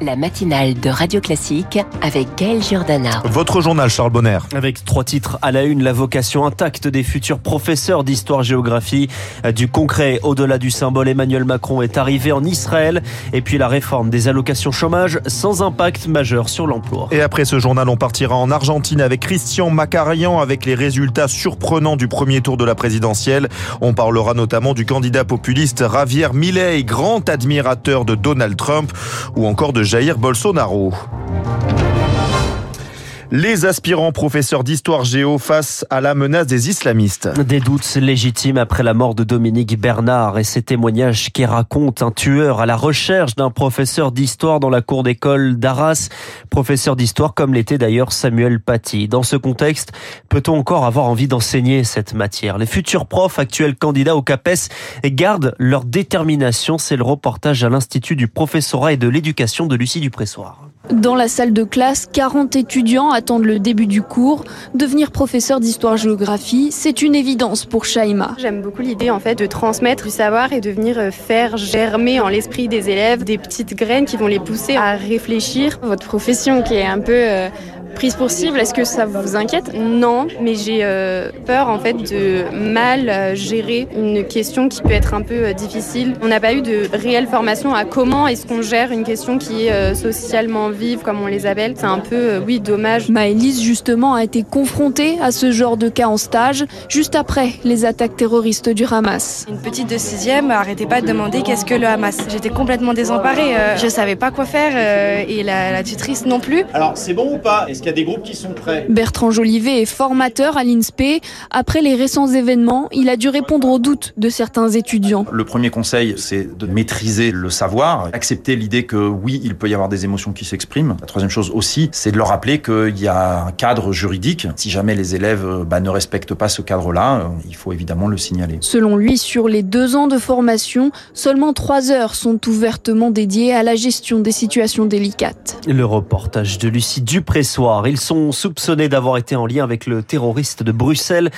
La matinale de Radio Classique avec Gaël Giordana. Votre journal, Charles Bonner. Avec trois titres à la une, la vocation intacte des futurs professeurs d'histoire-géographie. Du concret, au-delà du symbole, Emmanuel Macron est arrivé en Israël. Et puis la réforme des allocations chômage sans impact majeur sur l'emploi. Et après ce journal, on partira en Argentine avec Christian Macarian avec les résultats surprenants du premier tour de la présidentielle. On parlera notamment du candidat populiste Javier Milei, grand admirateur de Donald Trump ou encore de Jair Bolsonaro. Les aspirants professeurs d'histoire géo face à la menace des islamistes. Des doutes légitimes après la mort de Dominique Bernard et ses témoignages qui racontent un tueur à la recherche d'un professeur d'histoire dans la cour d'école d'Arras, professeur d'histoire comme l'était d'ailleurs Samuel Paty. Dans ce contexte, peut-on encore avoir envie d'enseigner cette matière? Les futurs profs, actuels candidats au CAPES, gardent leur détermination. C'est le reportage à l'Institut du professorat et de l'éducation de Lucie Dupressoir. Dans la salle de classe, 40 étudiants attendent le début du cours. Devenir professeur d'histoire-géographie, c'est une évidence pour Shaima. J'aime beaucoup l'idée en fait de transmettre du savoir et de venir euh, faire germer en l'esprit des élèves des petites graines qui vont les pousser à réfléchir. Votre profession qui est un peu euh, prise pour cible, est-ce que ça vous inquiète? Non, mais j'ai euh, peur en fait de mal euh, gérer une question qui peut être un peu euh, difficile. On n'a pas eu de réelle formation à comment est-ce qu'on gère une question qui est socialement vive, comme on les appelle. C'est un peu, oui, dommage. Maëlys, justement, a été confrontée à ce genre de cas en stage, juste après les attaques terroristes du Hamas. Une petite de sixième arrêtait pas de demander qu'est-ce que le Hamas. J'étais complètement désemparée, je savais pas quoi faire et la, la tutrice non plus. Alors, c'est bon ou pas? Y a des groupes qui sont prêts Bertrand Jolivet est formateur à l'INSPE. Après les récents événements, il a dû répondre aux doutes de certains étudiants. Le premier conseil, c'est de maîtriser le savoir, accepter l'idée que oui, il peut y avoir des émotions qui s'expriment. La troisième chose aussi, c'est de leur rappeler qu'il y a un cadre juridique. Si jamais les élèves bah, ne respectent pas ce cadre-là, il faut évidemment le signaler. Selon lui, sur les deux ans de formation, seulement trois heures sont ouvertement dédiées à la gestion des situations délicates. Le reportage de Lucie Dupressoir. Ils sont soupçonnés d'avoir été en lien avec le terroriste de Bruxelles.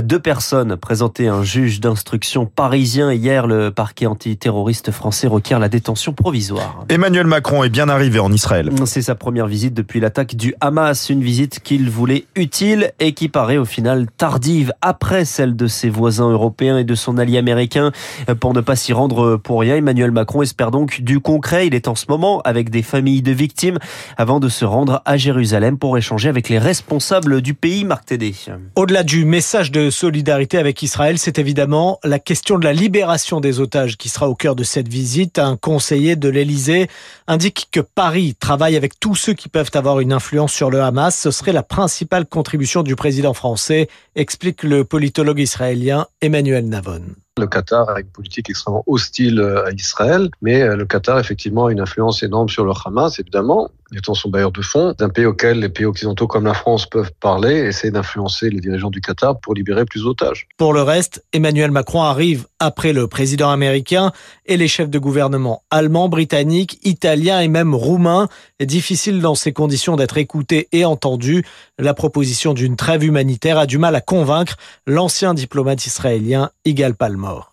Deux personnes présentaient un juge d'instruction parisien. Hier, le parquet antiterroriste français requiert la détention provisoire. Emmanuel Macron est bien arrivé en Israël. C'est sa première visite depuis l'attaque du Hamas. Une visite qu'il voulait utile et qui paraît au final tardive après celle de ses voisins européens et de son allié américain. Pour ne pas s'y rendre pour rien, Emmanuel Macron espère donc du concret. Il est en ce moment avec des familles de victimes avant de se rendre à Jérusalem pour échanger avec les responsables du pays, Marc Tédé. Au-delà du message de solidarité avec Israël, c'est évidemment la question de la libération des otages qui sera au cœur de cette visite. Un conseiller de l'Élysée indique que Paris travaille avec tous ceux qui peuvent avoir une influence sur le Hamas. Ce serait la principale contribution du président français, explique le politologue israélien Emmanuel Navon. Le Qatar a une politique extrêmement hostile à Israël, mais le Qatar effectivement a une influence énorme sur le Hamas, évidemment étant son bailleur de fonds, d'un pays auquel les pays occidentaux comme la France peuvent parler, essayer d'influencer les dirigeants du Qatar pour libérer plus d'otages. Pour le reste, Emmanuel Macron arrive après le président américain et les chefs de gouvernement allemands, britanniques, italiens et même roumains. Difficile dans ces conditions d'être écouté et entendu. La proposition d'une trêve humanitaire a du mal à convaincre l'ancien diplomate israélien Igal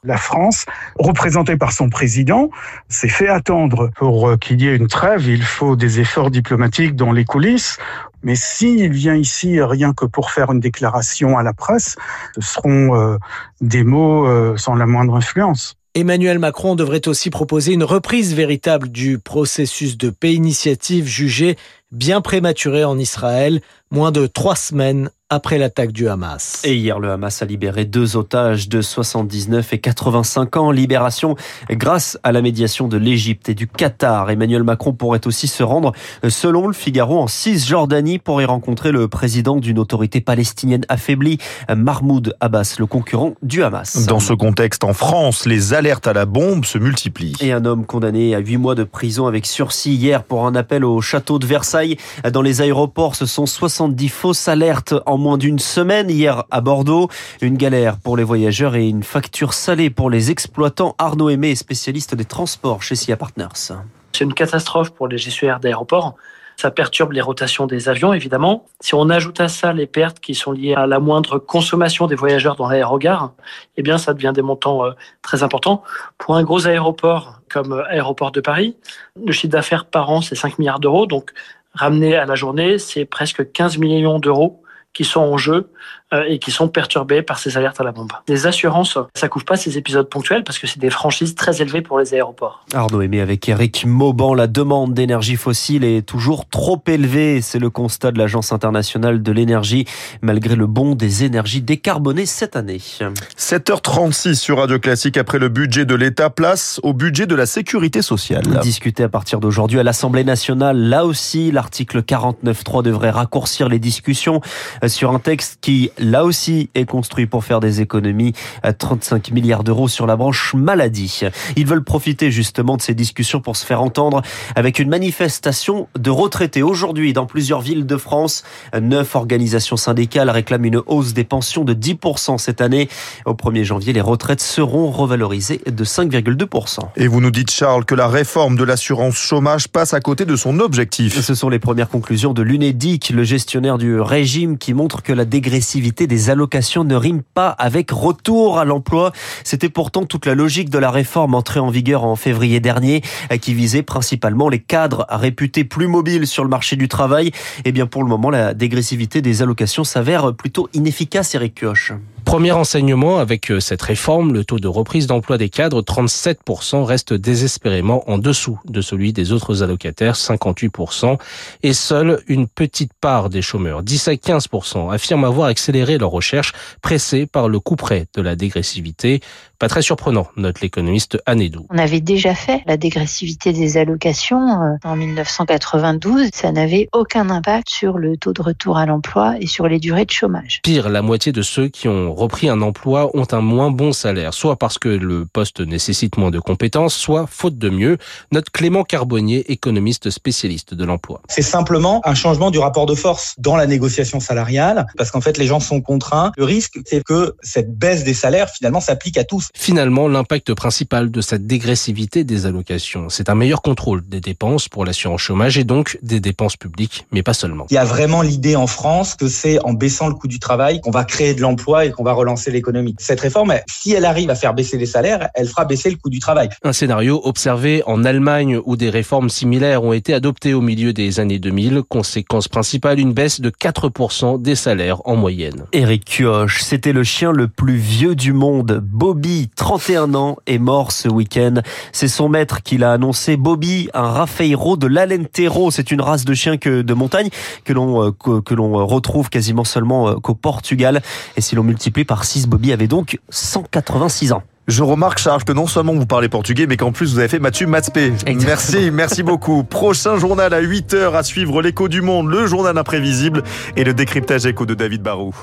La France, représentée par son président, s'est fait attendre. Pour qu'il y ait une trêve, il faut des efforts diplomatique dans les coulisses. Mais s'il vient ici rien que pour faire une déclaration à la presse, ce seront euh, des mots euh, sans la moindre influence. Emmanuel Macron devrait aussi proposer une reprise véritable du processus de paix initiative jugé bien prématuré en Israël, moins de trois semaines après l'attaque du Hamas. Et hier, le Hamas a libéré deux otages de 79 et 85 ans. Libération grâce à la médiation de l'Égypte et du Qatar. Emmanuel Macron pourrait aussi se rendre, selon le Figaro, en Cisjordanie pour y rencontrer le président d'une autorité palestinienne affaiblie, Mahmoud Abbas, le concurrent du Hamas. Dans ce contexte, en France, les alertes à la bombe se multiplient. Et un homme condamné à huit mois de prison avec sursis hier pour un appel au château de Versailles. Dans les aéroports, ce sont 70 fausses alertes en moins d'une semaine hier à Bordeaux. Une galère pour les voyageurs et une facture salée pour les exploitants. Arnaud Aimé spécialiste des transports chez SIA Partners. C'est une catastrophe pour les gestionnaires d'aéroports Ça perturbe les rotations des avions, évidemment. Si on ajoute à ça les pertes qui sont liées à la moindre consommation des voyageurs dans l'aérogare, eh bien, ça devient des montants euh, très importants. Pour un gros aéroport comme euh, Aéroport de Paris, le chiffre d'affaires par an, c'est 5 milliards d'euros. Donc, ramené à la journée, c'est presque 15 millions d'euros qui sont en jeu et qui sont perturbés par ces alertes à la bombe. Les assurances, ça couvre pas ces épisodes ponctuels parce que c'est des franchises très élevées pour les aéroports. Arnaud Aimé avec Eric Mauban, la demande d'énergie fossile est toujours trop élevée. C'est le constat de l'Agence internationale de l'énergie, malgré le bond des énergies décarbonées cette année. 7h36 sur Radio Classique après le budget de l'État, place au budget de la sécurité sociale. Discuté à partir d'aujourd'hui à l'Assemblée nationale, là aussi, l'article 49.3 devrait raccourcir les discussions sur un texte qui là aussi, est construit pour faire des économies à 35 milliards d'euros sur la branche maladie. Ils veulent profiter justement de ces discussions pour se faire entendre avec une manifestation de retraités. Aujourd'hui, dans plusieurs villes de France, neuf organisations syndicales réclament une hausse des pensions de 10% cette année. Au 1er janvier, les retraites seront revalorisées de 5,2%. Et vous nous dites, Charles, que la réforme de l'assurance chômage passe à côté de son objectif. Ce sont les premières conclusions de l'UNEDIC, le gestionnaire du régime, qui montre que la dégressivité des allocations ne rime pas avec retour à l'emploi. C'était pourtant toute la logique de la réforme entrée en vigueur en février dernier, qui visait principalement les cadres réputés plus mobiles sur le marché du travail. Et eh bien pour le moment, la dégressivité des allocations s'avère plutôt inefficace, Eric Kioch. Premier enseignement, avec euh, cette réforme, le taux de reprise d'emploi des cadres, 37%, reste désespérément en dessous de celui des autres allocataires, 58%, et seule une petite part des chômeurs, 10 à 15%, affirment avoir accéléré leurs recherches, pressés par le coup près de la dégressivité. Pas très surprenant, note l'économiste Anédou. On avait déjà fait la dégressivité des allocations euh, en 1992. Ça n'avait aucun impact sur le taux de retour à l'emploi et sur les durées de chômage. Pire, la moitié de ceux qui ont repris un emploi ont un moins bon salaire, soit parce que le poste nécessite moins de compétences, soit faute de mieux, note Clément Carbonnier, économiste spécialiste de l'emploi. C'est simplement un changement du rapport de force dans la négociation salariale, parce qu'en fait les gens sont contraints. Le risque, c'est que cette baisse des salaires finalement s'applique à tous. Finalement, l'impact principal de cette dégressivité des allocations, c'est un meilleur contrôle des dépenses pour l'assurance chômage et donc des dépenses publiques, mais pas seulement. Il y a vraiment l'idée en France que c'est en baissant le coût du travail qu'on va créer de l'emploi et qu'on va relancer l'économie. Cette réforme, si elle arrive à faire baisser les salaires, elle fera baisser le coût du travail. Un scénario observé en Allemagne où des réformes similaires ont été adoptées au milieu des années 2000. Conséquence principale, une baisse de 4% des salaires en moyenne. Eric Kioch, c'était le chien le plus vieux du monde, Bobby 31 ans, est mort ce week-end. C'est son maître qui l'a annoncé. Bobby, un Rafeiro de l'Alentero. C'est une race de chien que, de montagne que l'on, euh, que, l'on retrouve quasiment seulement euh, qu'au Portugal. Et si l'on multiplie par 6, Bobby avait donc 186 ans. Je remarque, Charles, que non seulement vous parlez portugais, mais qu'en plus vous avez fait Mathieu Matspé. Merci, merci beaucoup. Prochain journal à 8h à suivre l'écho du monde, le journal imprévisible et le décryptage écho de David Barou.